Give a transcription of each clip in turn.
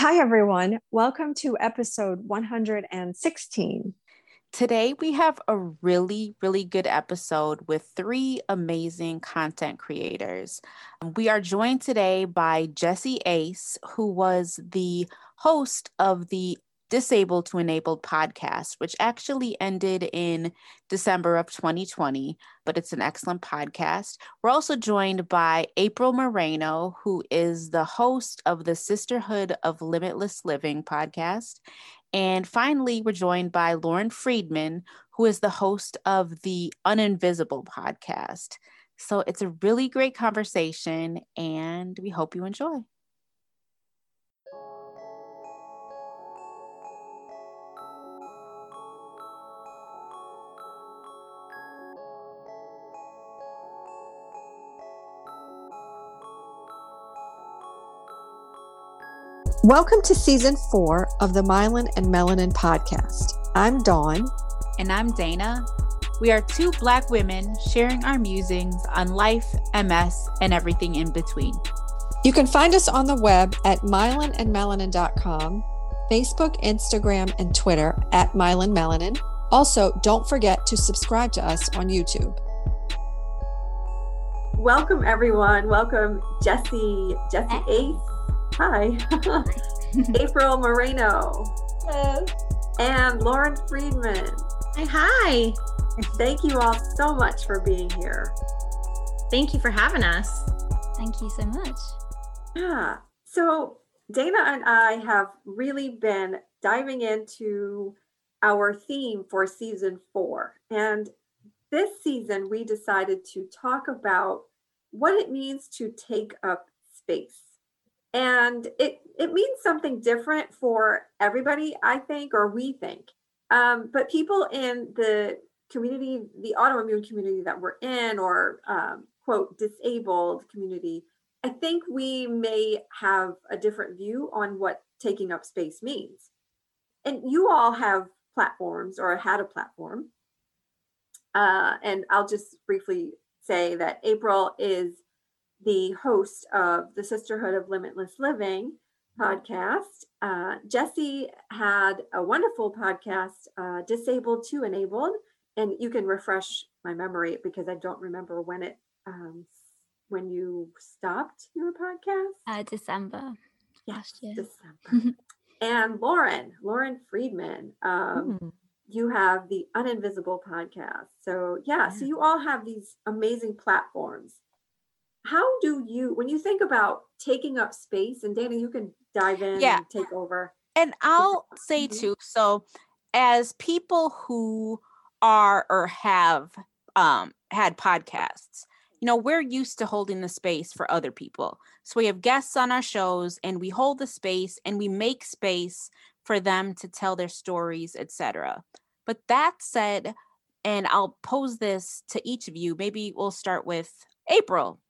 Hi, everyone. Welcome to episode 116. Today, we have a really, really good episode with three amazing content creators. Um, we are joined today by Jesse Ace, who was the host of the Disabled to Enabled podcast, which actually ended in December of 2020, but it's an excellent podcast. We're also joined by April Moreno, who is the host of the Sisterhood of Limitless Living podcast. And finally, we're joined by Lauren Friedman, who is the host of the Uninvisible podcast. So it's a really great conversation, and we hope you enjoy. Welcome to season four of the Myelin and Melanin podcast. I'm Dawn. And I'm Dana. We are two Black women sharing our musings on life, MS, and everything in between. You can find us on the web at myelinandmelanin.com, Facebook, Instagram, and Twitter at Myelin Melanin. Also, don't forget to subscribe to us on YouTube. Welcome, everyone. Welcome, Jesse, Jesse Ace. Hi. April Moreno. Hello. And Lauren Friedman. Hi, hi. Thank you all so much for being here. Thank you for having us. Thank you so much. Yeah. So, Dana and I have really been diving into our theme for season four. And this season, we decided to talk about what it means to take up space and it it means something different for everybody i think or we think. Um, but people in the community the autoimmune community that we're in or um, quote disabled community i think we may have a different view on what taking up space means. And you all have platforms or had a platform. Uh, and i'll just briefly say that april is the host of the Sisterhood of Limitless Living podcast. Uh, Jesse had a wonderful podcast, uh, Disabled to Enabled, and you can refresh my memory because I don't remember when it um, when you stopped your podcast. Uh, December yes, last year. December. and Lauren, Lauren Friedman. Um, mm. You have the Uninvisible podcast. So, yeah, yeah, so you all have these amazing platforms how do you when you think about taking up space and dana you can dive in yeah. and take over and i'll say mm-hmm. too so as people who are or have um had podcasts you know we're used to holding the space for other people so we have guests on our shows and we hold the space and we make space for them to tell their stories etc but that said and i'll pose this to each of you maybe we'll start with april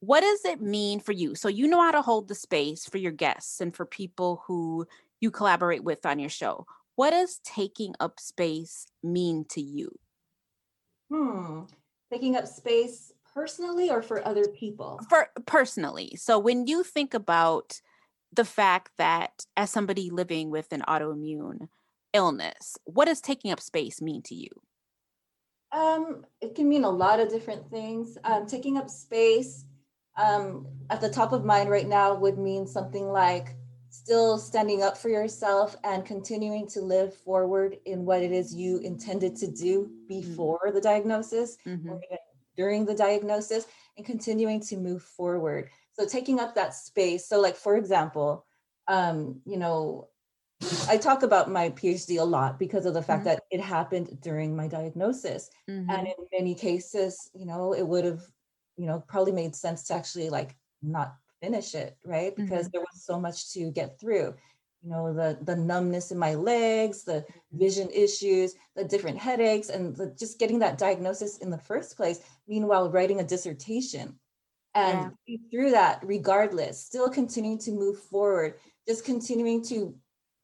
what does it mean for you? So you know how to hold the space for your guests and for people who you collaborate with on your show. What does taking up space mean to you? Hmm. Taking up space personally or for other people? For personally. So when you think about the fact that as somebody living with an autoimmune illness, what does taking up space mean to you? Um, it can mean a lot of different things. Um, taking up space um, at the top of mind right now would mean something like still standing up for yourself and continuing to live forward in what it is you intended to do before mm-hmm. the diagnosis mm-hmm. or even during the diagnosis and continuing to move forward so taking up that space so like for example um, you know i talk about my phd a lot because of the fact mm-hmm. that it happened during my diagnosis and mm-hmm. in many cases you know it would have you know probably made sense to actually like not finish it right because mm-hmm. there was so much to get through you know the the numbness in my legs the mm-hmm. vision issues the different headaches and the, just getting that diagnosis in the first place meanwhile writing a dissertation and yeah. through that regardless still continuing to move forward just continuing to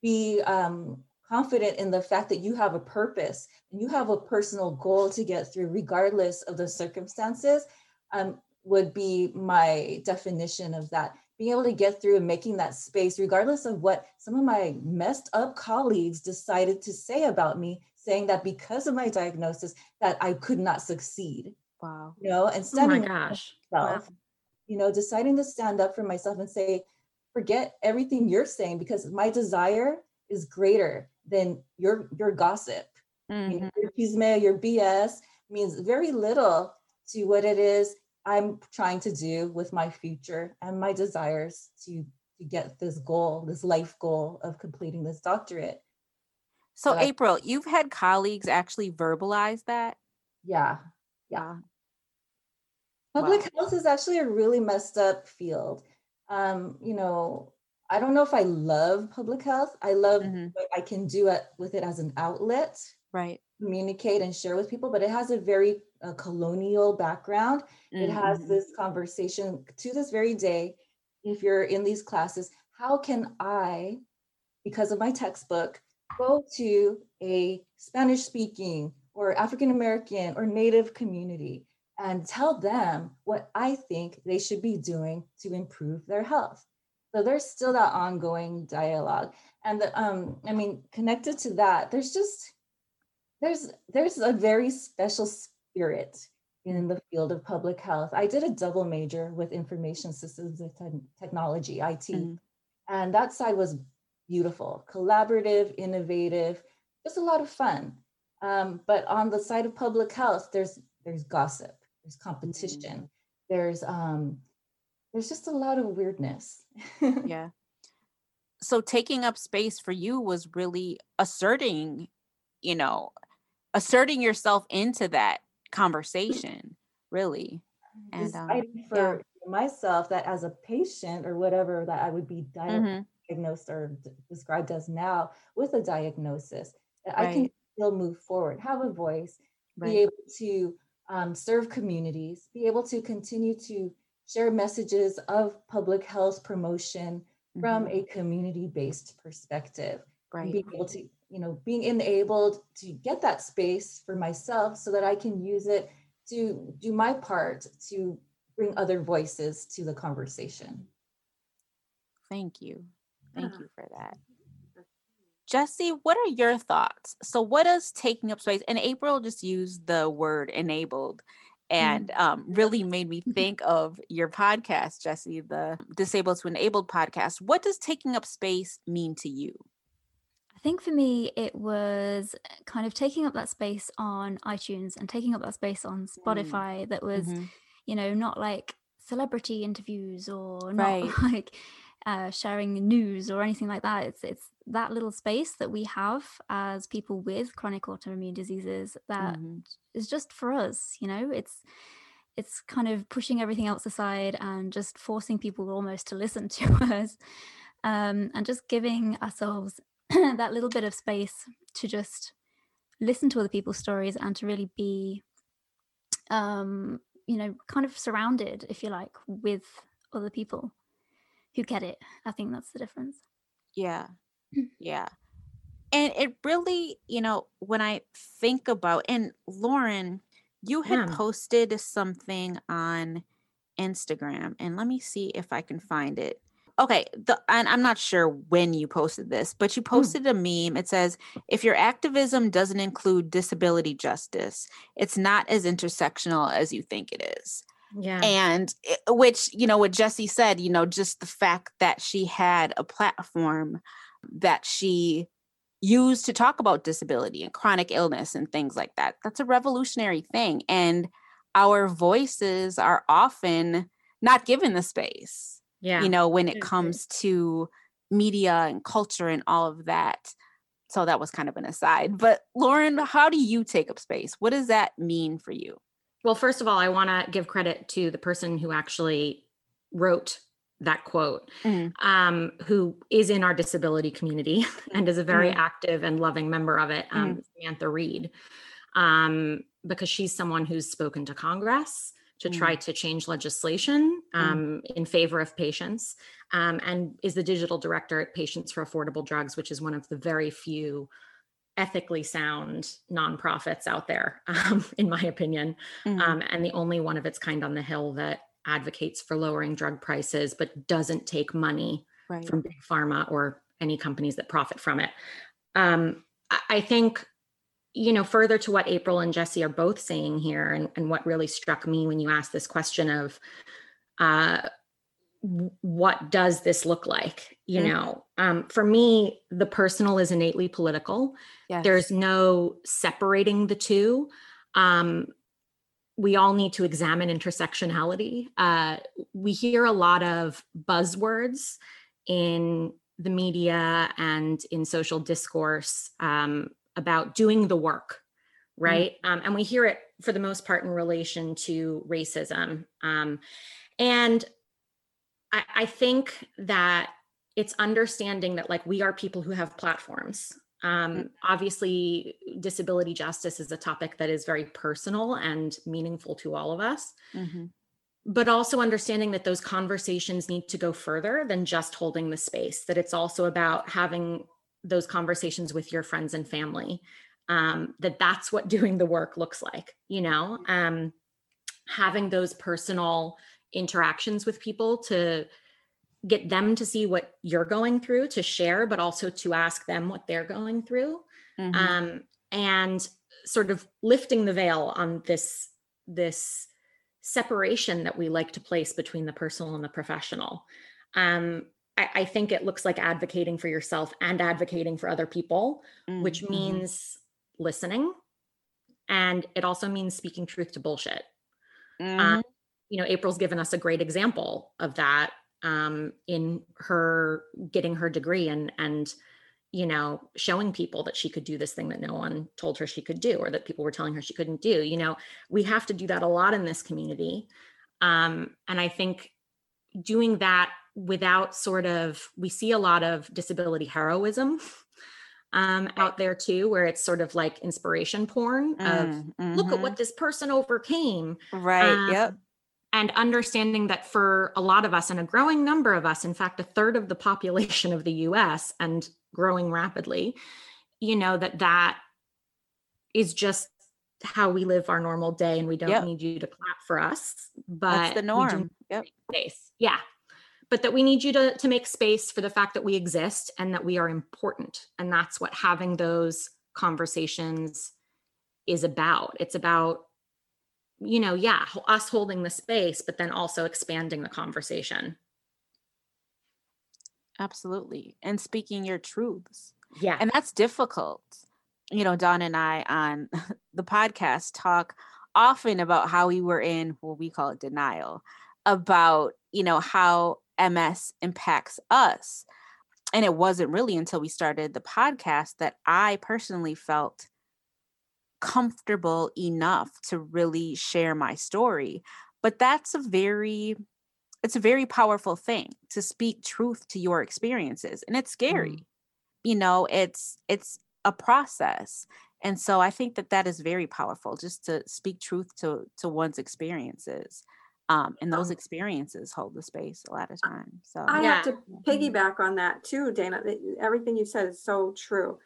be um, confident in the fact that you have a purpose and you have a personal goal to get through regardless of the circumstances um, would be my definition of that being able to get through and making that space, regardless of what some of my messed up colleagues decided to say about me, saying that because of my diagnosis that I could not succeed. Wow. You know, and Oh my standing up gosh. for myself, you know, deciding to stand up for myself and say, forget everything you're saying because my desire is greater than your your gossip. You Mhm. know, your chisme, your BS means very little to what it is I'm trying to do with my future and my desires to to get this goal, this life goal of completing this doctorate. So, But I- April, you've had colleagues actually verbalize that. Yeah. Yeah. Wow. Public health is actually a really messed up field. Um, you know, I don't know if I love public health. I love Mhm. what I can do it, with it as an outlet, Right. communicate and share with people, but it has a very uh, colonial background. It has Mhm. this conversation to this very day. If you're in these classes, how can I, because of my textbook, go to a Spanish speaking or African American or Native community and tell them what I think they should be doing to improve their health? So there's still that ongoing dialogue. And the, um, I mean, connected to that, there's just there's there's a very special spirit in the field of public health. I did a double major with information systems and te- technology, IT. Mhm. And that side was beautiful, collaborative, innovative, just a lot of fun. Um, but on the side of public health, there's there's gossip, there's competition, there's um, there's just a lot of weirdness. Yeah. So, taking up space for you was really asserting, you know, asserting yourself into that conversation, really. And, um, for myself that as a patient or whatever that I would be Mhm. diagnosed or d- described as now with a diagnosis, that I can still move forward, have a voice, Right. be able to um, serve communities, be able to continue to share messages of public health promotion from Mhm. a community-based perspective and Right. being able to you know being enabled to get that space for myself so that i can use it to do my part to bring other voices to the conversation Thank you. Thank you for that. Jesse, what are your thoughts? So, what does taking up space? And April just used the word enabled and um, really made me think of your podcast, Jesse, the Disabled to Enabled podcast. What does taking up space mean to you? I think for me, it was kind of taking up that space on iTunes and taking up that space on Spotify that was, Mhm. you know, not like celebrity interviews or not Right. like uh, sharing news or anything like that. It's it's that little space that we have as people with chronic autoimmune diseases that Mhm. is just for us. You know, it's it's kind of pushing everything else aside and just forcing people almost to listen to us um, and just giving ourselves that little bit of space to just listen to other people's stories and to really be um you know kind of surrounded if you like with other people who get it i think that's the difference Yeah. Yeah. And it really, you know, when I think about and Lauren, you had Yeah. posted something on Instagram and let me see if I can find it. Okay, the and I'm not sure when you posted this, but you hmm. posted a meme. It says, if your activism doesn't include disability justice, it's not as intersectional as you think it is Yeah. and it- which you know what jesse said you know just the fact that she had a platform that she used to talk about disability and chronic illness and things like that that's a revolutionary thing and our voices are often not given the space yeah. you know when it comes to media and culture and all of that. So that was kind of an aside. But lauren how do you take up space? What does that mean for you? Well, first of all, I want to give credit to the person who actually wrote that quote, Mhm. um, who is in our disability community and is a very Mhm. active and loving member of it, um, Samantha Reed, um, because she's someone who's spoken to Congress to try to change legislation um, in favor of patients um, and is the digital director at Patients for Affordable Drugs, which is one of the very few ethically sound nonprofits out there, um, in my opinion Mhm. um, and the only one of its kind on the hill that advocates for lowering drug prices but doesn't take money Right. from big pharma or any companies that profit from it. Um, I think, you know, further to what April and Jesse are both saying here, and, and what really struck me when you asked this question of, uh, what does this look like? You Mm. know, um, for me, the personal is innately political. Yes. There's no separating the two. Um, we all need to examine intersectionality. Uh, we hear a lot of buzzwords in the media and in social discourse um, about doing the work, right? Um, and we hear it for the most part in relation to racism. Um, and I, I think that it's understanding that like we are people who have platforms. Um, obviously, disability justice is a topic that is very personal and meaningful to all of us Mhm. but also understanding that those conversations need to go further than just holding the space that it's also about having those conversations with your friends and family um, that that's what doing the work looks like you know um, having those personal interactions with people to get them to see what you're going through to share but also to ask them what they're going through Mhm. um, and sort of lifting the veil on this this separation that we like to place between the personal and the professional. Um, I, I think it looks like advocating for yourself and advocating for other people, which Mhm. means listening, and it also means speaking truth to bullshit. Mhm. Um, you know, April's given us a great example of that um, in her getting her degree and and you know showing people that she could do this thing that no one told her she could do or that people were telling her she couldn't do. You know, we have to do that a lot in this community, um, and I think doing that without sort of we see a lot of disability heroism um, out there too, where it's sort of like inspiration porn of Mm, look at what this person overcame Right. um, yep. and understanding that for a lot of us and a growing number of us in fact a third of the population of the US and growing rapidly you know that that is just how we live our normal day and we don't Yep. need you to clap for us but That's the norm. Yep. yeah but that we need you to to make space for the fact that we exist and that we are important and that's what having those conversations is about it's about you know yeah us holding the space but then also expanding the conversation Absolutely. And speaking your truths. yeah And that's difficult. You know, Dawn and I on the podcast talk often about how we were in what we call it denial about, you know, how MS impacts us. And it wasn't really until we started the podcast that I personally felt comfortable enough to really share my story. But that's a very it's a very powerful thing to speak truth to your experiences and it's scary mm. you know it's it's a process and so i think that that is very powerful just to speak truth to to one's experiences um and those Um, experiences hold the space a lot of time so I have to piggyback on that too, Dana. Everything you said is so true.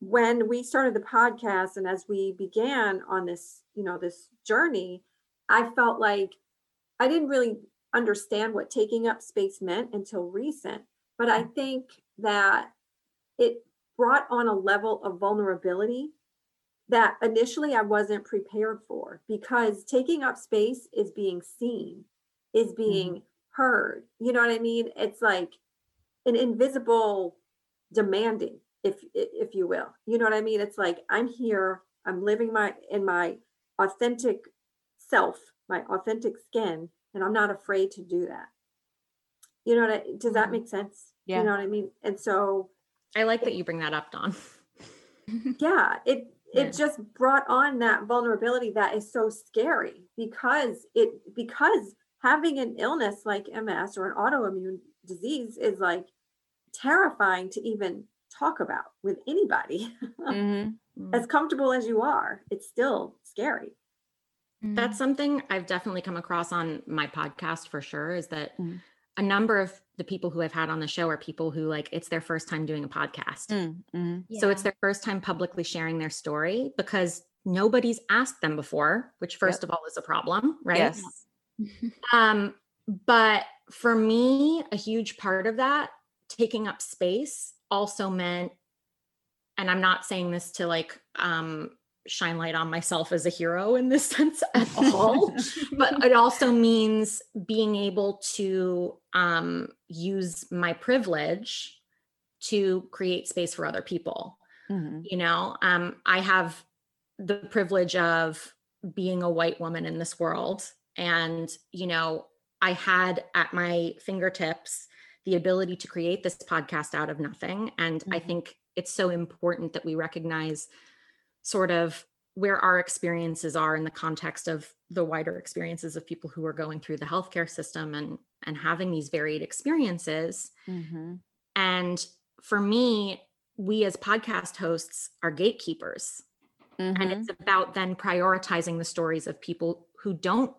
When we started the podcast and as we began on this, you know, this journey, I felt like I didn't really understand what taking up space meant until recent. But I think that it brought on a level of vulnerability that initially I wasn't prepared for because taking up space is being seen, is being heard. You know what I mean? It's like an invisible demanding, if if you will. You know what I mean? It's like I'm here, I'm living my in my authentic self, my authentic skin, and I'm not afraid to do that. You know what I, does that Mhm. make sense? Yeah. You know what I mean? And so i like that you bring that up dawn yeah it. It just brought on that vulnerability that is so scary because it because having an illness like ms or an autoimmune disease is like terrifying to even talk about with anybody Mhm. as comfortable as you are it's still scary Mm. that's something i've definitely come across on my podcast for sure is that Mm. a number of the people who i've had on the show are people who like it's their first time doing a podcast. Mm, mhm. So it's their first time publicly sharing their story because nobody's asked them before, which first of all is a problem, right? yes. Um, but for me, a huge part of that taking up space also meant, and I'm not saying this to like um, shine light on myself as a hero in this sense at all, but it also means being able to um, use my privilege to create space for other people. Mm-hmm. You know, um, I have the privilege of being a white woman in this world. And, you know, I had at my fingertips the ability to create this podcast out of nothing. And mm-hmm. I think it's so important that we recognize sort of where our experiences are in the context of the wider experiences of people who are going through the healthcare system and and having these varied experiences. Mm-hmm. and for me we as podcast hosts are gatekeepers. Mm-hmm. and it's about then prioritizing the stories of people who don't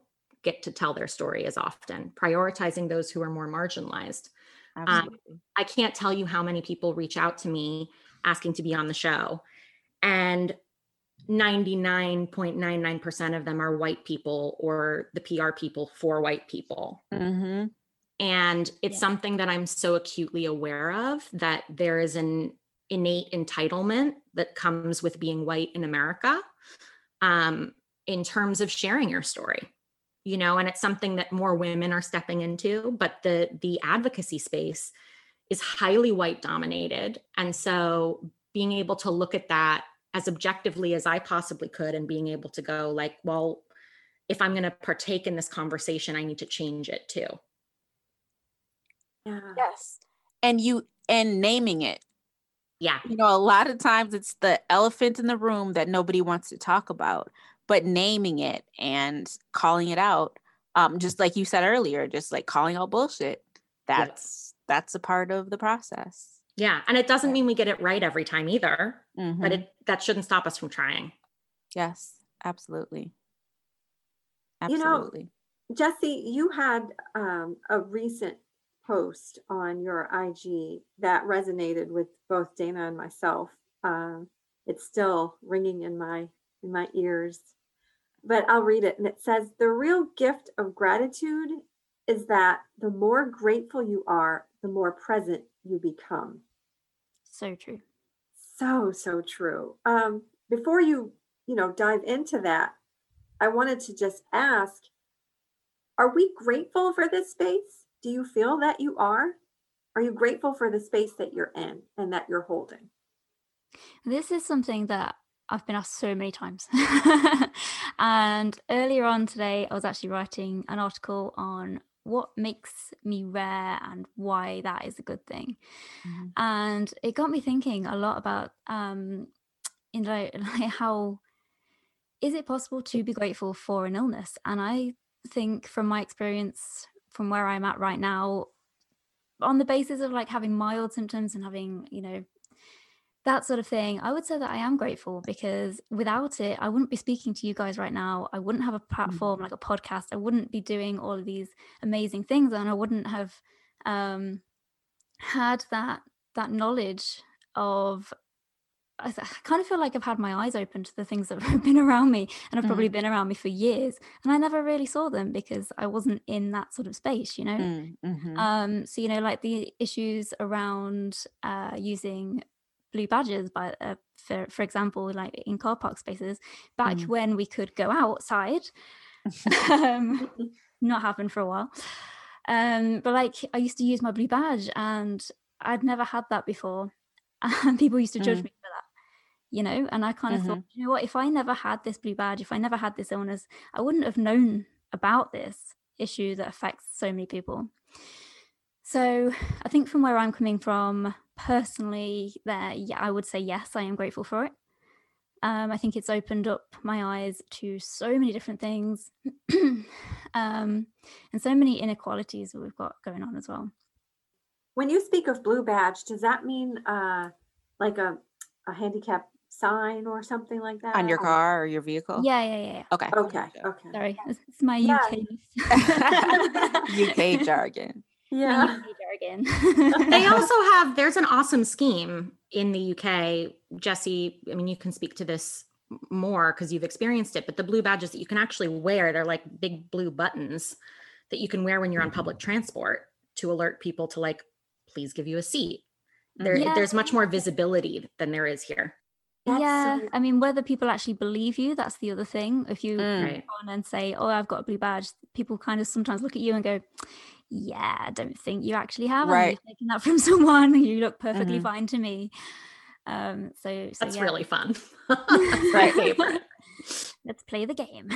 get to tell their story as often prioritizing those who are more marginalized. Um, i can't tell you how many people reach out to me asking to be on the show. And 99.99% of them are white people or the PR people for white people. Mm-hmm. And it's yeah. something that I'm so acutely aware of that there is an innate entitlement that comes with being white in America um, in terms of sharing your story. You know, and it's something that more women are stepping into, but the the advocacy space is highly white dominated. And so being able to look at that as objectively as I possibly could and being able to go like, well, if I'm going to partake in this conversation, I need to change it too. Yeah. Yes. And you and naming it. Yeah. You know, a lot of times it's the elephant in the room that nobody wants to talk about, but naming it and calling it out. Um, just like you said earlier, just like calling out bullshit. That's that's a part of the process. Yeah. And it doesn't mean we get it right every time either, mm-hmm. but it that shouldn't stop us from trying. Yes, absolutely. Absolutely. You know, Jesse, you had um, a recent post on your IG that resonated with both Dana and myself. Uh, it's still ringing in my in my ears, but I'll read it. And it says, "The real gift of gratitude is that the more grateful you are, the more present you become. So true. So, so true. Um, before you, you know, dive into that, I wanted to just ask Are we grateful for this space? Do you feel that you are? Are you grateful for the space that you're in and that you're holding? This is something that I've been asked so many times. and earlier on today, I was actually writing an article on what makes me rare and why that is a good thing mm-hmm. and it got me thinking a lot about um you know like how is it possible to be grateful for an illness and i think from my experience from where i'm at right now on the basis of like having mild symptoms and having you know that sort of thing, I would say that I am grateful because without it, I wouldn't be speaking to you guys right now. I wouldn't have a platform mm-hmm. like a podcast. I wouldn't be doing all of these amazing things, and I wouldn't have um, had that that knowledge of. I, I kind of feel like I've had my eyes open to the things that have been around me and have mm. probably been around me for years, and I never really saw them because I wasn't in that sort of space, you know. Mm, mm-hmm. Um, so you know, like the issues around uh, using blue badges by uh, for for example like in car park spaces back mm. when we could go outside um, not happened for a while um but like i used to use my blue badge and i'd never had that before and people used to judge mm. me for that you know and i kind of mm-hmm. thought you know what if i never had this blue badge if i never had this illness i wouldn't have known about this issue that affects so many people so i think from where i'm coming from personally there yeah i would say yes i am grateful for it. Um, i think it's opened up my eyes to so many different things um, and so many inequalities that we've got going on as well. When you speak of blue badge does that mean uh, like a, a handicap sign or something like that? On your car or your vehicle? Yeah yeah yeah, okay. Okay okay. Sorry it's my yeah. uk uk jargon. Yeah jargon they also have there's an awesome scheme in the uk jesse i mean you can speak to this more because you've experienced it, but the blue badges that you can actually wear, they're like big blue buttons that you can wear when you're on public mm-hmm. transport to alert people to like, please give you a seat. There, Yeah. There's much more visibility than there is here. That's yeah, so- I mean, whether people actually believe you, that's the other thing. If you mm. mm. Right. go on and say, "Oh, I've got a blue badge," people kind of sometimes look at you and go, "Yeah, I don't think you actually have. Right. Right. You've taken that from someone. You look perfectly Mhm. fine to me." Um, so, so That's yeah, really fun. right. Let's play the game.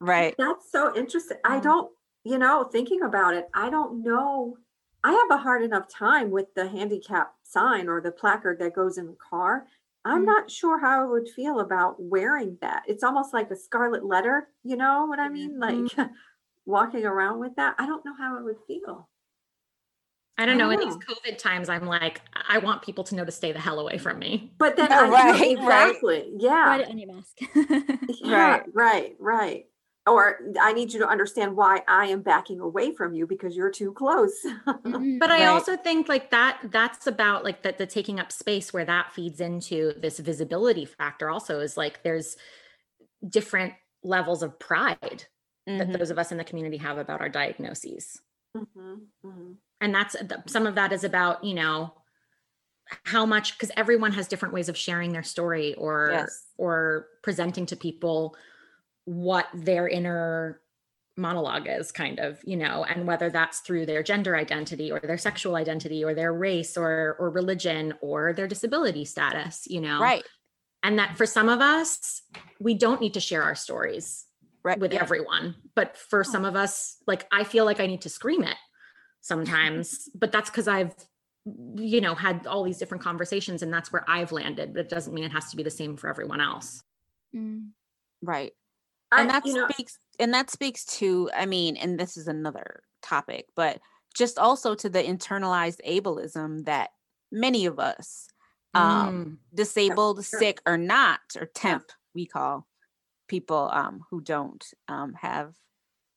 Right. That's so interesting. I Mm. don't, you know, thinking about it, I don't know. I have a hard enough time with the handicap sign or the placard that goes in the car. I'm Mm. not sure how I would feel about wearing that. It's almost like a scarlet letter, you know what I mean? Like walking around with that. I don't know how I would feel. I don't know. In these Oh. COVID times, I'm like, I want people to know to stay the hell away from me. But then Oh, I do- right, right. exactly. Yeah. Write it on your mask. Yeah, Right. right, right. Or I need you to understand why I am backing away from you because you're too close. Mhm. But I Right. also think like that that's about like that the taking up space where that feeds into this visibility factor also is like there's different levels of pride that Mhm. those of us in the community have about our diagnoses. Mhm, mhm. And that's some of that is about, you know, how much because everyone has different ways of sharing their story or Yes. or presenting to people what their inner monologue is kind of you know and whether that's through their gender identity or their sexual identity or their race or or religion or their disability status you know Right. and that for some of us we don't need to share our stories Right. with yeah. everyone but for some of us like i feel like i need to scream it sometimes but that's because i've you know had all these different conversations and that's where i've landed but it doesn't mean it has to be the same for everyone else Mm. Right. I- and that you know, speaks and that speaks to i mean and this is another topic but just also to the internalized ableism that many of us um Mm. disabled sure. sick or not or temp we call people um who don't um have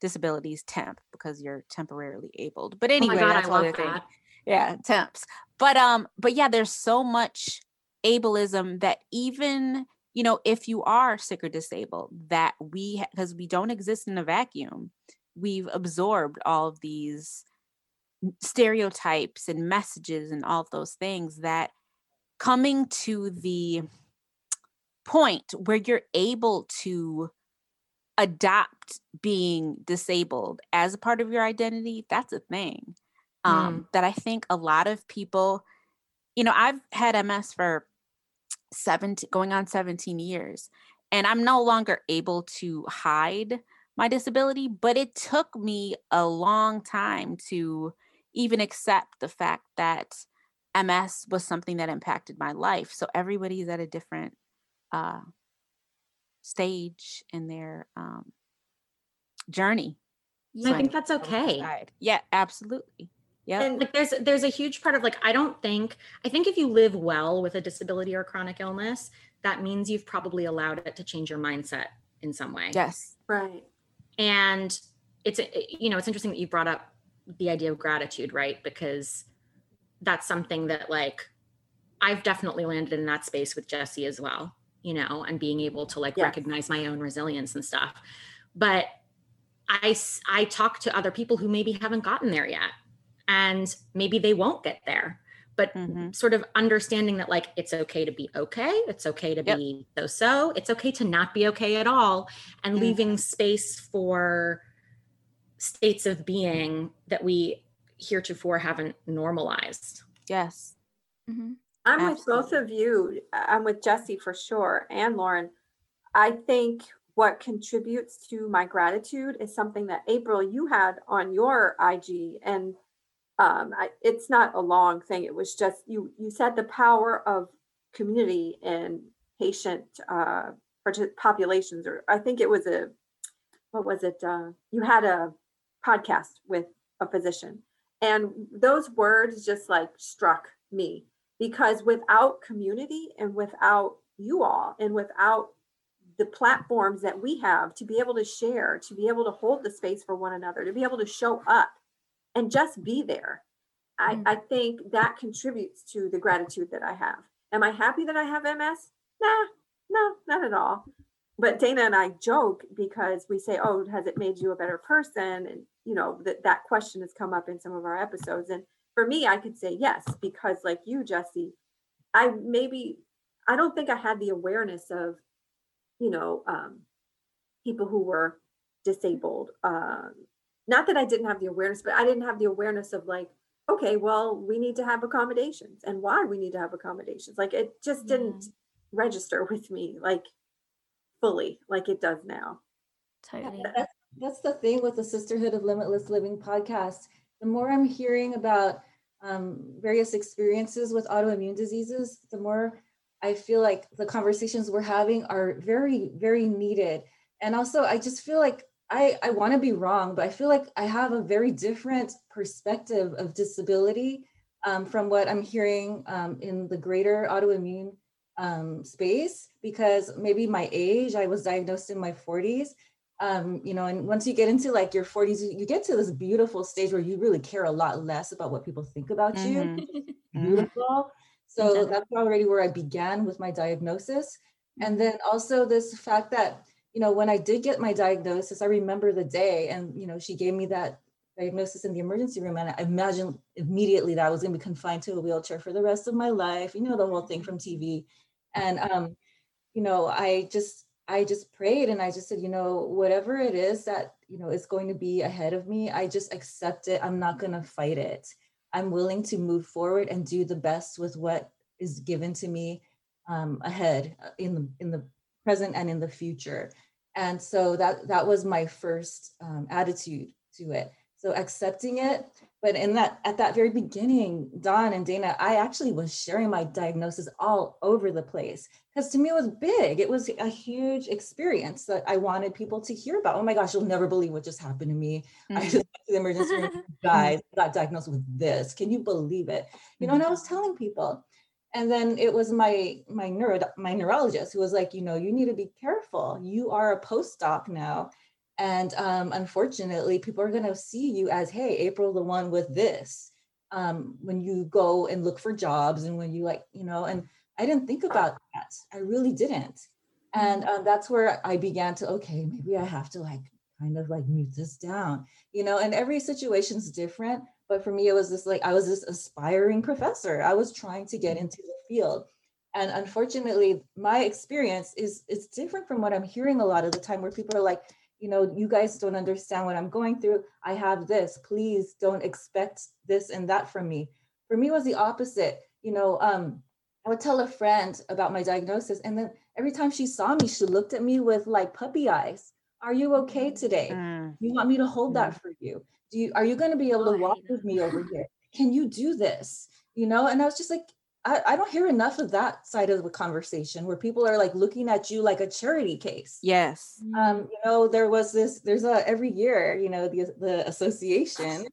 disabilities temp because you're temporarily abled. But oh anyway my god that's i love thing that. Yeah temps. But um but yeah there's so much ableism that even you know if you are sick or disabled that we because we don't exist in a vacuum we've absorbed all of these stereotypes and messages and all of those things that coming to the point where you're able to adopt being disabled as a part of your identity that's a thing um, that I think a lot of people, you know, I've had MS for 17, going on 17 years, and I'm no longer able to hide my disability, but it took me a long time to even accept the fact that MS was something that impacted my life. So everybody's at a different uh, stage in their um, journey. And i think that's okay Yeah, absolutely. Yeah. and like there's there's a huge part of like i don't think i think if you live well with a disability or chronic illness that means you've probably allowed it to change your mindset in some way yes. right. and it's you know it's interesting that you brought up the idea of gratitude right because that's something that like i've definitely landed in that space with jesse as well you know and being able to like Yes. recognize my own resilience and stuff but I, I talk to other people who maybe haven't gotten there yet and maybe they won't get there but Mhm. sort of understanding that like it's okay to be okay it's okay to Yep. be so so it's okay to not be okay at all and Mhm. leaving space for states of being that we heretofore haven't normalized Yes. Mhm. I'm with both of you. I'm with Jesse for sure and Lauren. I think what contributes to my gratitude is something that April you had on your IG and um I, it's not a long thing. It was just you you said the power of community and patient uh populations or I think it was a what was it uh you had a podcast with a physician and those words just like struck me because without community and without you all and without the platforms that we have to be able to share to be able to hold the space for one another to be able to show up and just be there i, Mm. I think that contributes to the gratitude that i have am i happy that i have ms nah no, not at all. But Dana and I joke because we say, "Oh, has it made you a better person?" And you know that that question has come up in some of our episodes. And for me, I could say yes because, like you, Jesse, I maybe I don't think I had the awareness of, you know, um, people who were disabled. Um, not that I didn't have the awareness, but I didn't have the awareness of like, okay, well, we need to have accommodations and why we need to have accommodations. Like it just didn't register with me like fully like it does now. Totally. That's, that's the thing with the Sisterhood of Limitless Living podcast. The more I'm hearing about um, various experiences with autoimmune diseases, the more I feel like the conversations we're having are very, very needed. And also, I just feel like I, I want to be wrong, but I feel like I have a very different perspective of disability um, from what I'm hearing um, in the greater autoimmune um, space because maybe my age, I was diagnosed in my 40s. Um, you know, and once you get into like your 40s, you get to this beautiful stage where you really care a lot less about what people think about Mhm. you. Mhm. Beautiful. So that's already where I began with my diagnosis. And then also this fact that, you know, when I did get my diagnosis, I remember the day and, you know, she gave me that diagnosis in the emergency room. And I imagined immediately that I was going to be confined to a wheelchair for the rest of my life, you know, the whole thing from TV. And, um, you know, I just, I just prayed and I just said, you know, whatever it is that, you know, is going to be ahead of me, I just accept it. I'm not going to fight it. I'm willing to move forward and do the best with what is given to me um, ahead uh, in the in the present and in the future. And so that that was my first um, attitude to it. So accepting it, but in that at that very beginning, Dawn and Dana, I actually was sharing my diagnosis all over the place because to me it was big. It was a huge experience that I wanted people to hear about. Oh my gosh, you'll never believe what just happened to me. I Mhm. just went to the emergency room, guys, got diagnosed with this. Can you believe it? You know, and I was telling people. And then it was my my neuro my neurologist who was like, you know, you need to be careful. You are a postdoc now. And um, unfortunately, people are gonna see you as, hey, April, the one with this. Um, when you go and look for jobs and when you like, you know, and I didn't think about that. I really didn't. And um, that's where I began to, okay, maybe I have to like kind of like mute this down, you know, and every situation's different. But for me, it was this like, I was this aspiring professor. I was trying to get into the field. And unfortunately, my experience is is different from what I'm hearing a lot of the time where people are like, you know, you guys don't understand what I'm going through. I have this. Please don't expect this and that from me. For me, it was the opposite. You know, um, I would tell a friend about my diagnosis, and then every time she saw me, she looked at me with like puppy eyes. Are you okay today? Mm. You want me to hold that for you? Do you are you going to be able to walk with me over here? Can you do this? You know, and I was just like, I, I don't hear enough of that side of the conversation where people are like looking at you like a charity case. Yes. Um, you know, there was this, there's a every year, you know, the the association,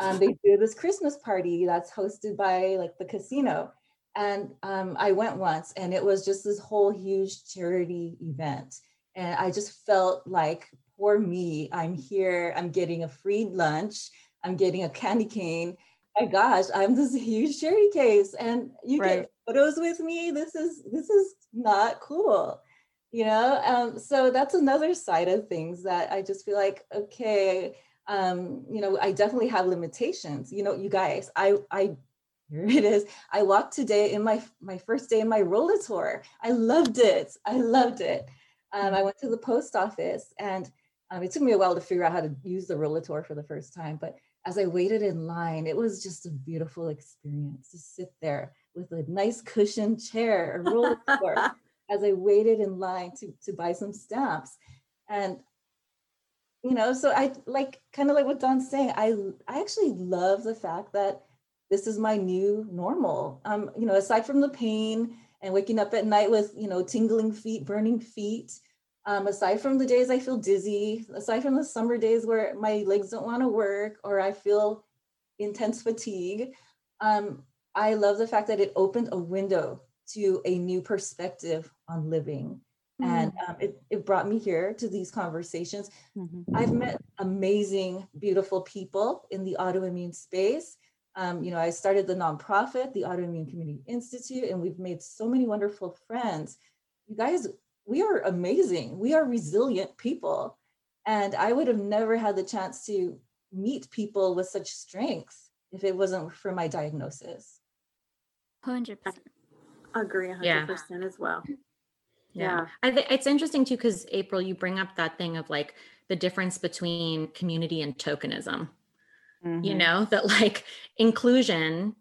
um, they do this Christmas party that's hosted by like the casino. And um, I went once and it was just this whole huge charity event. And I just felt like, poor me, I'm here, I'm getting a free lunch, I'm getting a candy cane. My gosh, I'm this huge cherry case. And you Right. get photos with me. This is this is not cool. You know, um, so that's another side of things that I just feel like, okay, um, you know, I definitely have limitations. You know, you guys, I I here it is. I walked today in my my first day in my rollator. I loved it. I loved it. Um, I went to the post office and um, it took me a while to figure out how to use the rollator for the first time. But as I waited in line, it was just a beautiful experience to sit there with a nice cushioned chair, a roller tour, as I waited in line to to buy some stamps. And you know, so I like kind of like what Dawn's saying. I I actually love the fact that this is my new normal. Um, you know, aside from the pain and waking up at night with you know tingling feet, burning feet. Um, aside from the days I feel dizzy, aside from the summer days where my legs don't want to work or I feel intense fatigue, um, I love the fact that it opened a window to a new perspective on living. And um, it, it brought me here to these conversations. Mhm. I've met amazing, beautiful people in the autoimmune space. Um, you know, I started the nonprofit, the Autoimmune Community Institute, and we've made so many wonderful friends. you guys, we are amazing. We are resilient people. And I would have never had the chance to meet people with such strength if it wasn't for my diagnosis. 100%. Agree 100% Yeah. as well. Yeah. Yeah. I think it's interesting too, because April, you bring up that thing of like the difference between community and tokenism. You Mhm. know, that like inclusion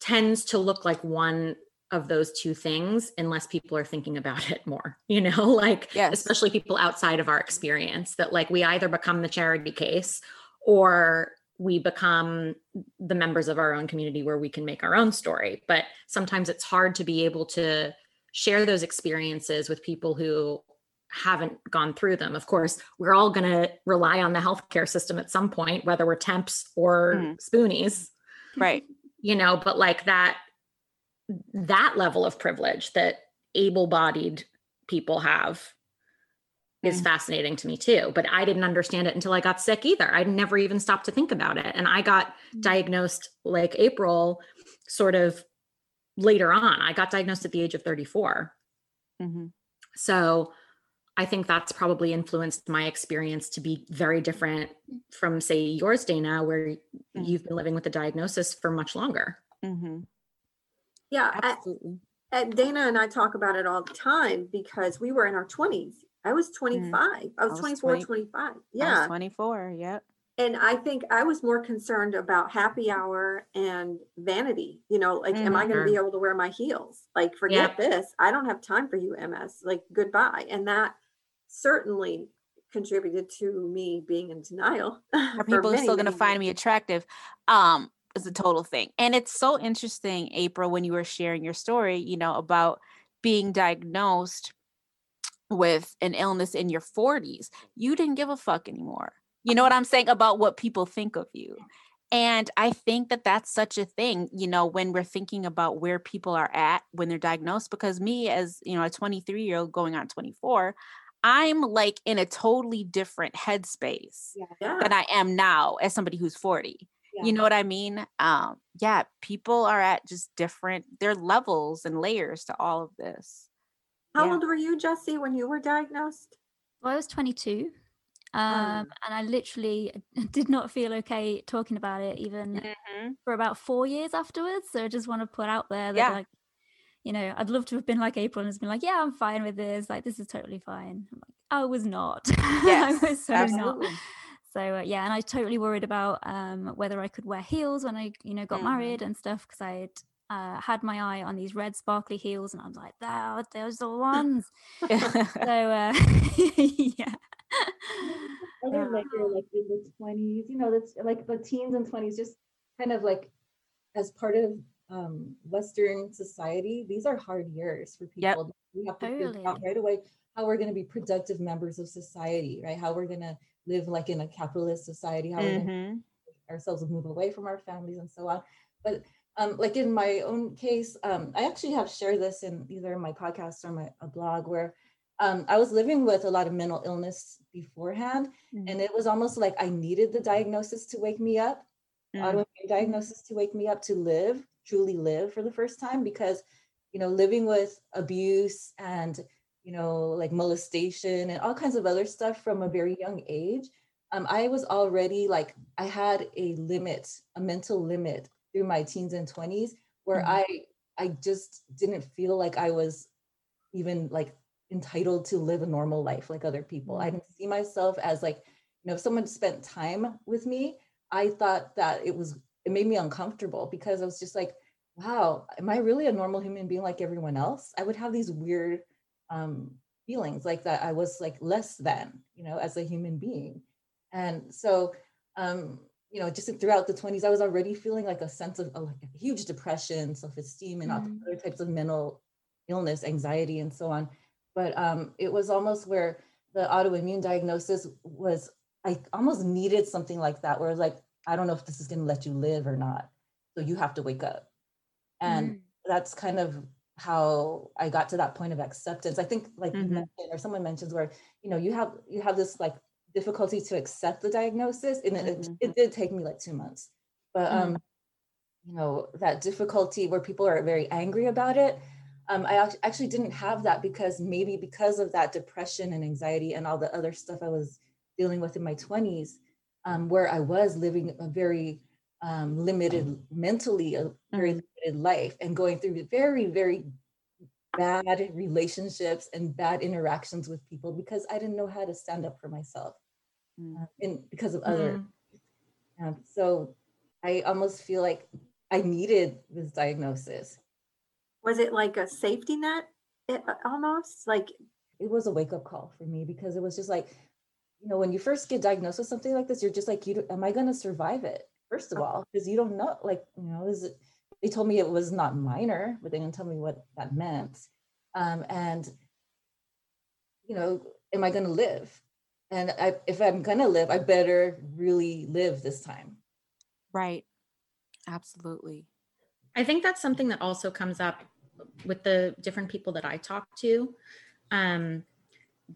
tends to look like one of those two things unless people are thinking about it more, you know, like Yes. especially people outside of our experience, that like we either become the charity case or we become the members of our own community where we can make our own story. But sometimes it's hard to be able to share those experiences with people who haven't gone through them. Of course, we're all going to rely on the healthcare system at some point, whether we're temps or Mhm. spoonies, Right. you know, but like that that level of privilege that able-bodied people have is Mhm. fascinating to me too. But I didn't understand it until I got sick either. I'd never even stopped to think about it. And I got diagnosed like April sort of later on. I got diagnosed at the age of 34. Mhm. So I think that's probably influenced my experience to be very different from, say, yours, Dana, where Mm. you've been living with the diagnosis for much longer. Yeah. I- Absolutely. and Dana and I talk about it all the time because we were in our 20s. I was 25. I was, was 24, 20 25. I was Yeah. 24. Yep. And I think I was more concerned about happy hour and vanity. You know, like, am I going to be able to wear my heels? Like, forget Yep. this. I don't have time for you, MS. Like, goodbye. And that certainly contributed to me being in denial. Are people still going to find me attractive? Um, is a total thing. And it's so interesting, April, when you were sharing your story, you know, about being diagnosed with an illness in your 40s. You didn't give a fuck anymore. You know what I'm saying about what people think of you. And I think that that's such a thing, you know, when we're thinking about where people are at when they're diagnosed. Because me, as you know, a 23 year old going on 24, I'm like in a totally different headspace Yeah. than I am now as somebody who's 40. You know what I mean? Um, yeah, people are at just different, their levels and layers to all of this. How Yeah. old were you, Jesse, when you were diagnosed? Well, I was 22. Um, and I literally did not feel okay talking about it even for about four years afterwards. So I just want to put out there that, Yeah. like, you know, I'd love to have been like April and has been like, yeah, I'm fine with this. Like, this is totally fine. I'm like, I was not. Yes, I was so not. So uh, yeah, and I totally worried about um, whether I could wear heels when I, you know, got Mhm. married and stuff because I had uh, had my eye on these red sparkly heels, and I was like, "There, those are the ones." so uh, yeah, other like you're like in the 20s you know that's like the teens and 20s just kind of like as part of um western society these are hard years for Yep. people we have to figure out right away how we're going to be productive members of society right how we're going to live like in a capitalist society how to Mhm. ourselves move away from our families and so on. But um, like in my own case, um, I actually have shared this in either my podcast or my a blog where um, I was living with a lot of mental illness beforehand, Mhm. and it was almost like I needed the diagnosis to wake me up, Mm. autoimmune diagnosis to wake me up to live, truly live for the first time, because you know living with abuse and you know like molestation and all kinds of other stuff from a very young age um, I was already like I had a limit, a mental limit through my teens and 20s where Mhm. I I just didn't feel like I was even like entitled to live a normal life like other people. I didn't see myself as like, you know, if someone spent time with me, I thought that it was it made me uncomfortable because I was just like, wow, am I really a normal human being like everyone else? I would have these weird um feelings like that I was like less than, you know, as a human being. And so, um, you know, just throughout the 20s, I was already feeling like a sense of, of like a huge depression, self-esteem, and Mm. other types of mental illness, anxiety, and so on. But um, it was almost where the autoimmune diagnosis was, I almost needed something like that, where like, I don't know if this is going to let you live or not. So you have to wake up. And Mm. that's kind of how I got to that point of acceptance. I think like Mhm. mentioned, or someone mentions where, you know, you have you have this like difficulty to accept the diagnosis. And it, Mhm. it did take me like two months. But Mhm. um, you know, that difficulty where people are very angry about it. Um, I actually didn't have that because maybe because of that depression and anxiety and all the other stuff I was dealing with in my 20s, um, where I was living a very um, limited, mentally, a very Mhm. limited life and going through very, very bad relationships and bad interactions with people because I didn't know how to stand up for myself Mm. uh, and because of other. Mhm. Um, so I almost feel like I needed this diagnosis. Was it like a safety net eh, uh, almost? Like, It was a wake up call for me because it was just like, you know, when you first get diagnosed with something like this, you're just like, you, am I going to survive it? First of all, because you don't know, like, you know, is it, they told me it was not minor, but they didn't tell me what that meant. Um, and, you know, am I going to live? And I, if I'm going to live, I better really live this time. Right. Absolutely. I think that's something that also comes up with the different people that I talk to. Um,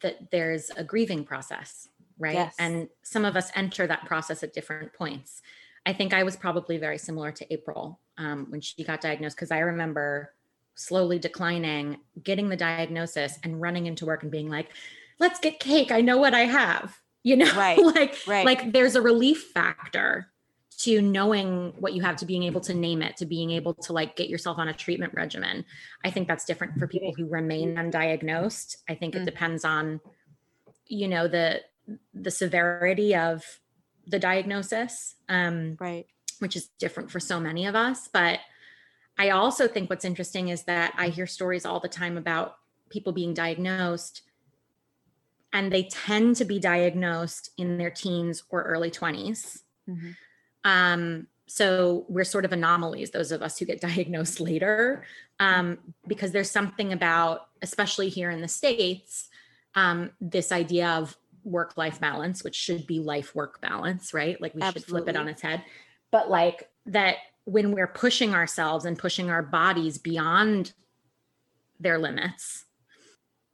that there's a grieving process, right? Yes. And some of us enter that process at different points. I think I was probably very similar to April um, when she got diagnosed because I remember slowly declining, getting the diagnosis, and running into work and being like, "Let's get cake. I know what I have." You know, Right, like right. like there's a relief factor to knowing what you have to being able to name it to being able to like get yourself on a treatment regimen i think that's different for people who remain undiagnosed i think Mm. it depends on you know the the severity of the diagnosis um Right. which is different for so many of us but i also think what's interesting is that i hear stories all the time about people being diagnosed and they tend to be diagnosed in their teens or early 20s Mhm. um, so we're sort of anomalies, those of us who get diagnosed later, um, because there's something about, especially here in the States, um, this idea of work life balance, which should be life work balance, right? Like we should flip it on its head. But like that when we're pushing ourselves and pushing our bodies beyond their limits,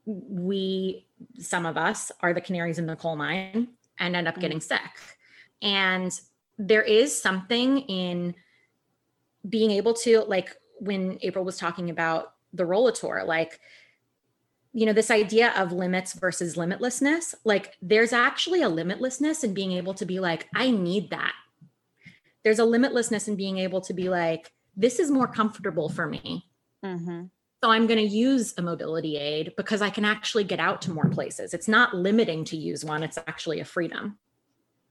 we, some of us, are the canaries in the coal mine and end up Mm. getting sick. And there is something in being able to, like when April was talking about the Rollator, like, you know, this idea of limits versus limitlessness, like there's actually a limitlessness in being able to be like, I need that. There's a limitlessness in being able to be like, this is more comfortable for me. Mm-hmm. So I'm going to use a mobility aid because I can actually get out to more places. It's not limiting to use one, it's actually a freedom.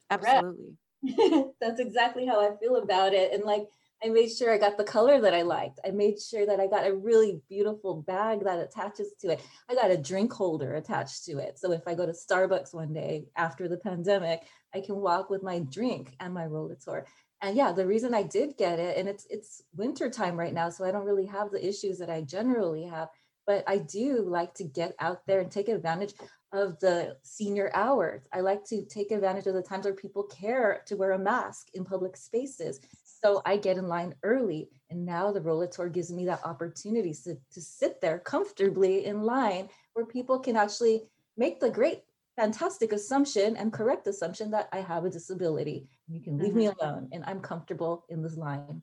Absolutely. That's exactly how I feel about it. And like, I made sure I got the color that I liked. I made sure that I got a really beautiful bag that attaches to it. I got a drink holder attached to it. So if I go to Starbucks one day after the pandemic, I can walk with my drink and my Rollator. And yeah, the reason I did get it, and it's it's winter time right now, so I don't really have the issues that I generally have. But I do like to get out there and take advantage of the senior hours. I like to take advantage of the times where people care to wear a mask in public spaces. So I get in line early. And now the Rollator gives me that opportunity to, to sit there comfortably in line where people can actually make the great, fantastic assumption and correct assumption that I have a disability. You can leave me mm-hmm. alone and I'm comfortable in this line.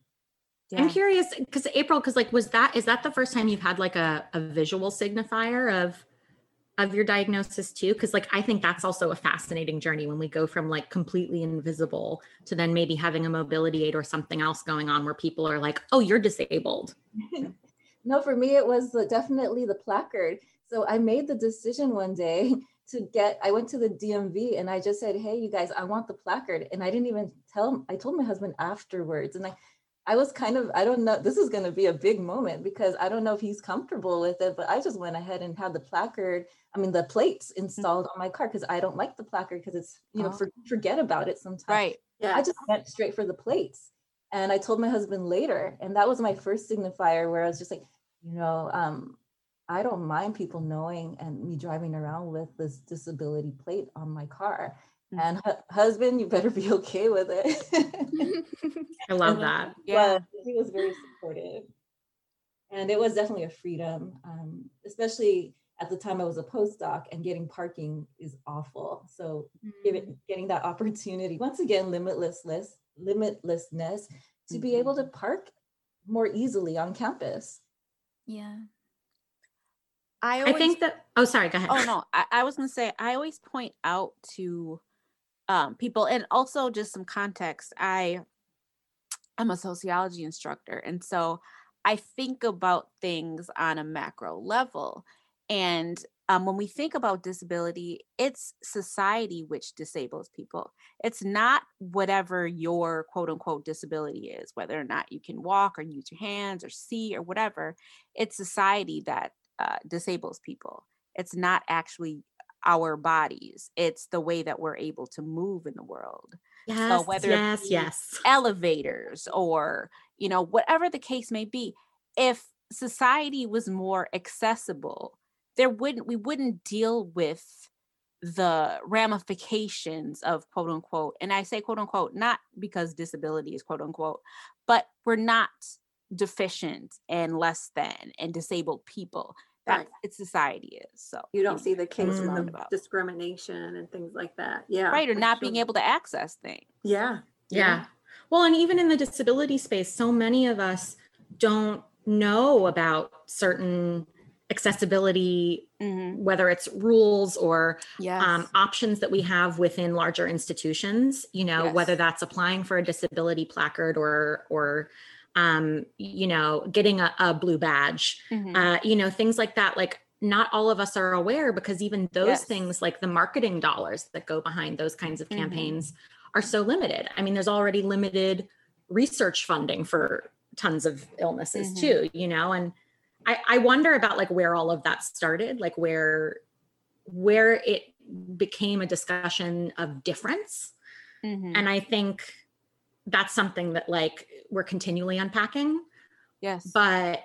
I'm curious because April, because like, was that is that the first time you've had like a, a visual signifier of of your diagnosis too? Because like I think that's also a fascinating journey when we go from like completely invisible to then maybe having a mobility aid or something else going on where people are like, oh, you're disabled. No, for me, it was definitely the placard. So I made the decision one day to get, I went to the DMV and I just said, hey, you guys, I want the placard. And I didn't even tell, I told my husband afterwards. And I, I was kind of, I don't know, this is going to be a big moment because I don't know if he's comfortable with it, but I just went ahead and had the placard, I mean, the plates installed on my car because I don't like the placard because it's, you know, Oh. for, forget about it sometimes. Right. yeah. I just went straight for the plates. And I told my husband later, and that was my first signifier where I was just like, you know, um, I don't mind people knowing and me driving around with this disability plate on my car. Mm. And hu- husband, you better be okay with it. I love that. Yeah. was- he was very supportive. And it was definitely a freedom, um, especially at the time I was a postdoc and getting parking is awful. So give it, getting that opportunity, once again, limitlessness, limitlessness to be able to park more easily on campus. Yeah. I, I think that. Oh, sorry. Go ahead. Oh no, I, I was gonna say I always point out to um, people, and also just some context. I I'm a sociology instructor, and so I think about things on a macro level. And um, when we think about disability, it's society which disables people. It's not whatever your quote unquote disability is, whether or not you can walk or use your hands or see or whatever. It's society that uh, disables people. It's not actually our bodies, it's the way that we're able to move in the world. yes, whether yes, yes. Elevators or, you know, whatever the case may be. If society was more accessible, there wouldn't we wouldn't deal with the ramifications of quote unquote and i say quote unquote not because disability is quote unquote but we're not deficient and less than and disabled people that's Right. it's society is so You don't see the cases Mm. of Roundabout. discrimination and things like that. Yeah. right or for not being able to access things Yeah. Yeah. Well, and even in the disability space, so many of us don't know about certain accessibility, mm-hmm. whether it's rules or yes um, options that we have within larger institutions. You know, whether that's applying for a disability placard or or um, you know, getting a, a blue badge. Mhm. Uh, you know, things like that. Like not all of us are aware because even those Yes. things, like the marketing dollars that go behind those kinds of Mhm. campaigns, are so limited. I mean, there's already limited research funding for tons of illnesses Mhm. too. You know, and I, I wonder about like where all of that started, like where where it became a discussion of difference. Mhm. And I think that's something that like we're continually unpacking. yes But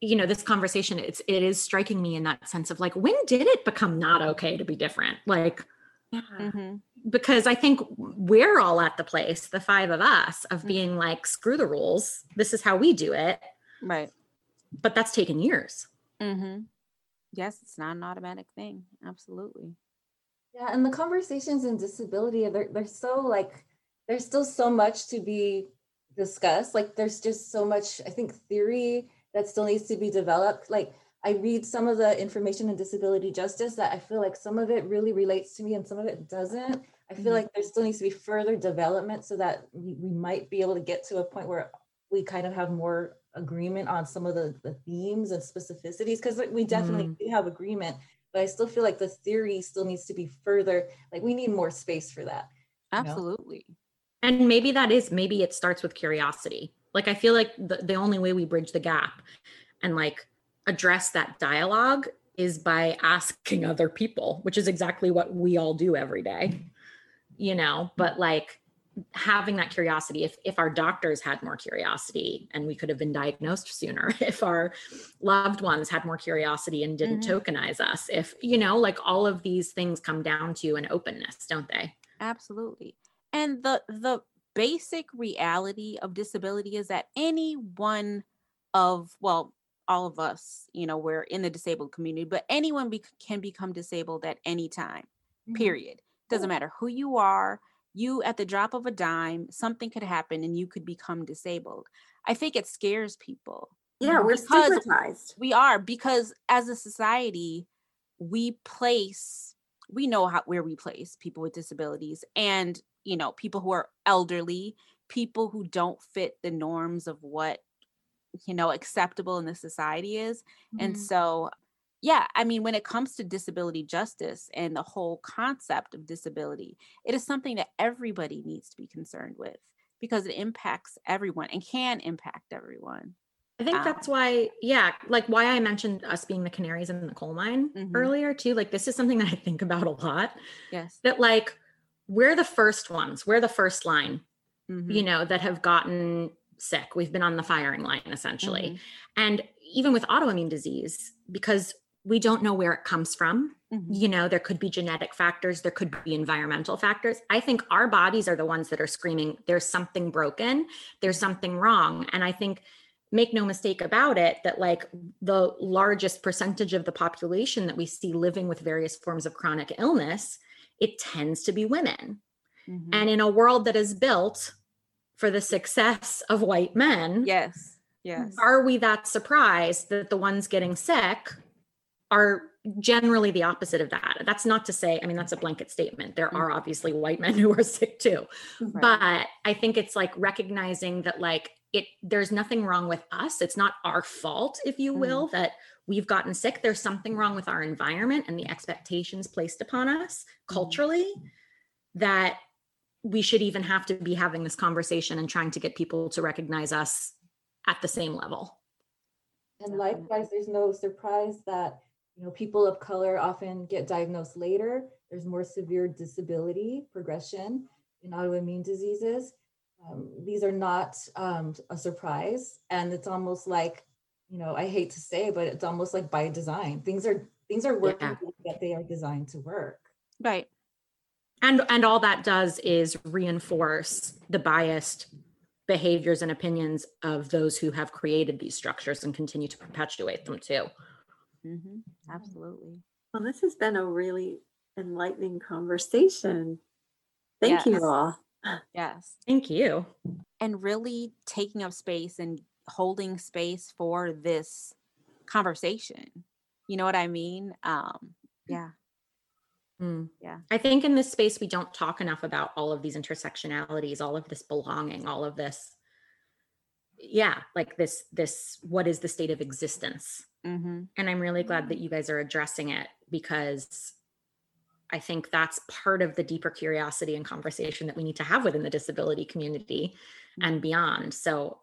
you know, this conversation, it's it is striking me in that sense of like, when did it become not okay to be different? Like, Yeah. Mhm. because I think we're all at the place, the five of us, of being like, screw the rules. This is how we do it. right But that's taken years. mm-hmm. yes it's not an automatic thing absolutely Yeah, and the conversations in disability, they're they're so like there's still so much to be discussed. Like there's just so much, I think, theory that still needs to be developed. Like I read some of the information in disability justice that I feel like some of it really relates to me and some of it doesn't. I feel Mhm. like there still needs to be further development so that we, we might be able to get to a point where we kind of have more agreement on some of the, the themes and specificities because we definitely do have agreement but I still feel like the theory still needs to be further. Like we need more space for that. you know? And maybe that is, maybe it starts with curiosity. Like, I feel like the, the only way we bridge the gap and like address that dialogue is by asking other people, which is exactly what we all do every day, you know, but like having that curiosity, if, if our doctors had more curiosity and we could have been diagnosed sooner, if our loved ones had more curiosity and didn't mm-hmm. tokenize us, if, you know, like all of these things come down to an openness, don't they? absolutely and the the basic reality of disability is that any one of well all of us you know we're in the disabled community but anyone be- can become disabled at any time Mhm. period doesn't matter who you are you at the drop of a dime something could happen and you could become disabled i think it scares people Yeah, we're stigmatized. we are because as a society we place we know how where we place people with disabilities and you know people who are elderly people who don't fit the norms of what you know acceptable in the society is and Mhm. so yeah i mean when it comes to disability justice and the whole concept of disability it is something that everybody needs to be concerned with because it impacts everyone and can impact everyone I think Um, that's why, yeah, like why I mentioned us being the canaries in the coal mine Mhm. earlier too. Like this is something that I think about a lot. yes That like we're the first ones, we're the first line, Mhm. you know, that have gotten sick. We've been on the firing line essentially. Mhm. And even with autoimmune disease, because we don't know where it comes from, Mhm. you know, there could be genetic factors, there could be environmental factors. I think our bodies are the ones that are screaming, there's something broken, there's something wrong. And I think, make no mistake about it, that like the largest percentage of the population that we see living with various forms of chronic illness, it tends to be women. Mhm. And in a world that is built for the success of white men, yes yes are we that surprised that the ones getting sick are generally the opposite of that. That's not to say, I mean, that's a blanket statement. There are obviously white men who are sick too. Right. But I think it's like recognizing that like it there's nothing wrong with us. It's not our fault, if you will, that we've gotten sick. There's something wrong with our environment and the expectations placed upon us culturally that we should even have to be having this conversation and trying to get people to recognize us at the same level. And likewise, there's no surprise that you know people of color often get diagnosed later. There's more severe disability progression in autoimmune diseases. Um, these are not um, a surprise, and it's almost like you know I hate to say, but it's almost like by design. Things are things are working Yeah. that they are designed to work. Right. And and all that does is reinforce the biased behaviors and opinions of those who have created these structures and continue to perpetuate them too. hmm Absolutely. Well, this has been a really enlightening conversation. Thank you all. Yes. Thank you. And really taking up space and holding space for this conversation. You know what I mean? Um, yeah. Mm. Yeah. I think in this space, we don't talk enough about all of these intersectionalities, all of this belonging, all of this. Yeah, like this, this, what is the state of existence? Mm-hmm. And I'm really glad that you guys are addressing it because I think that's part of the deeper curiosity and conversation that we need to have within the disability community and beyond. So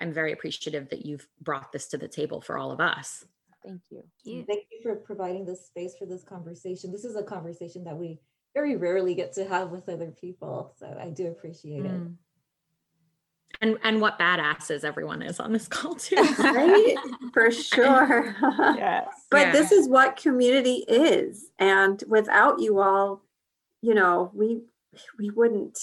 I'm very appreciative that you've brought this to the table for all of us. Thank you. You. Thank you for providing this space for this conversation. This is a conversation that we very rarely get to have with other people. So I do appreciate it. Mm. And and what badasses everyone is on this call too. Right? For sure. Yes. but Yeah. this is what community is. And without you all, you know, we we wouldn't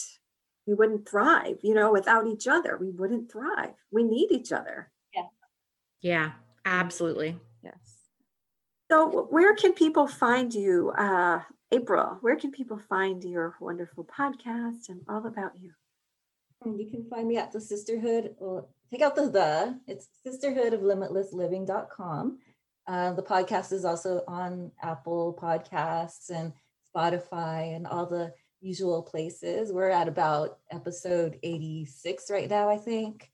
we wouldn't thrive, you know, without each other. We wouldn't thrive. We need each other. yeah, Yeah. absolutely. Yes. So where can people find you, uh, April? Where can people find your wonderful podcast and all about you? And You can find me at the Sisterhood, or take out the the, it's sisterhood of limitlessliving.com. Uh, the podcast is also on Apple Podcasts and Spotify and all the usual places. We're at about episode 86 right now, I think.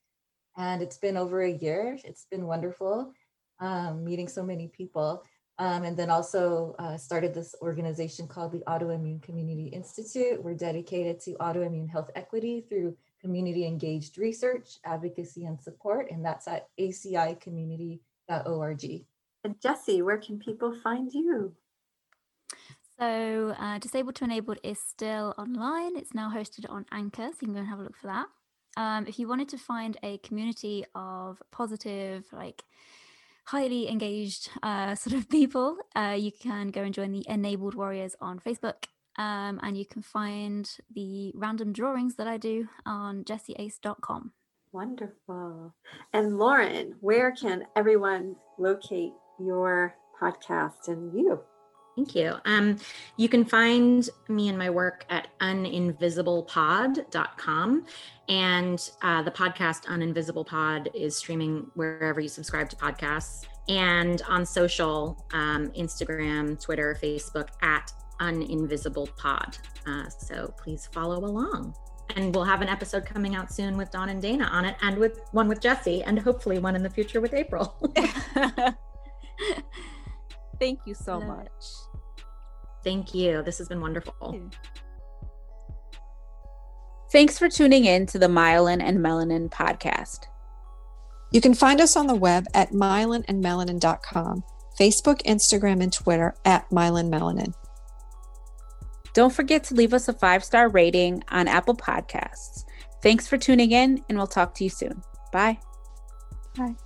And it's been over a year. It's been wonderful um, meeting so many people. Um, and then also uh, started this organization called the Autoimmune Community Institute. We're dedicated to autoimmune health equity through community engaged research, advocacy, and support. And that's at acicommunity.org. And Jesse, where can people find you? So, uh, Disabled to Enabled is still online. It's now hosted on Anchor, so you can go and have a look for that. Um, if you wanted to find a community of positive, like highly engaged uh, sort of people, uh, you can go and join the Enabled Warriors on Facebook. Um, and you can find the random drawings that I do on jessieace.com. Wonderful. And Lauren, where can everyone locate your podcast and you? Thank you. Um, you can find me and my work at uninvisiblepod.com. And uh, the podcast Uninvisible Pod is streaming wherever you subscribe to podcasts and on social um, Instagram, Twitter, Facebook at Uninvisiblepod. Uh, so please follow along. And we'll have an episode coming out soon with Dawn and Dana on it, and with one with Jesse, and hopefully one in the future with April. Thank you so Love it. Much. Thank you. This has been wonderful. Thanks for tuning in to the Myelin and Melanin podcast. You can find us on the web at myelinandmelanin.com, Facebook, Instagram, and Twitter at myelinmelanin. Don't forget to leave us a five star rating on Apple Podcasts. Thanks for tuning in, and we'll talk to you soon. Bye. Bye.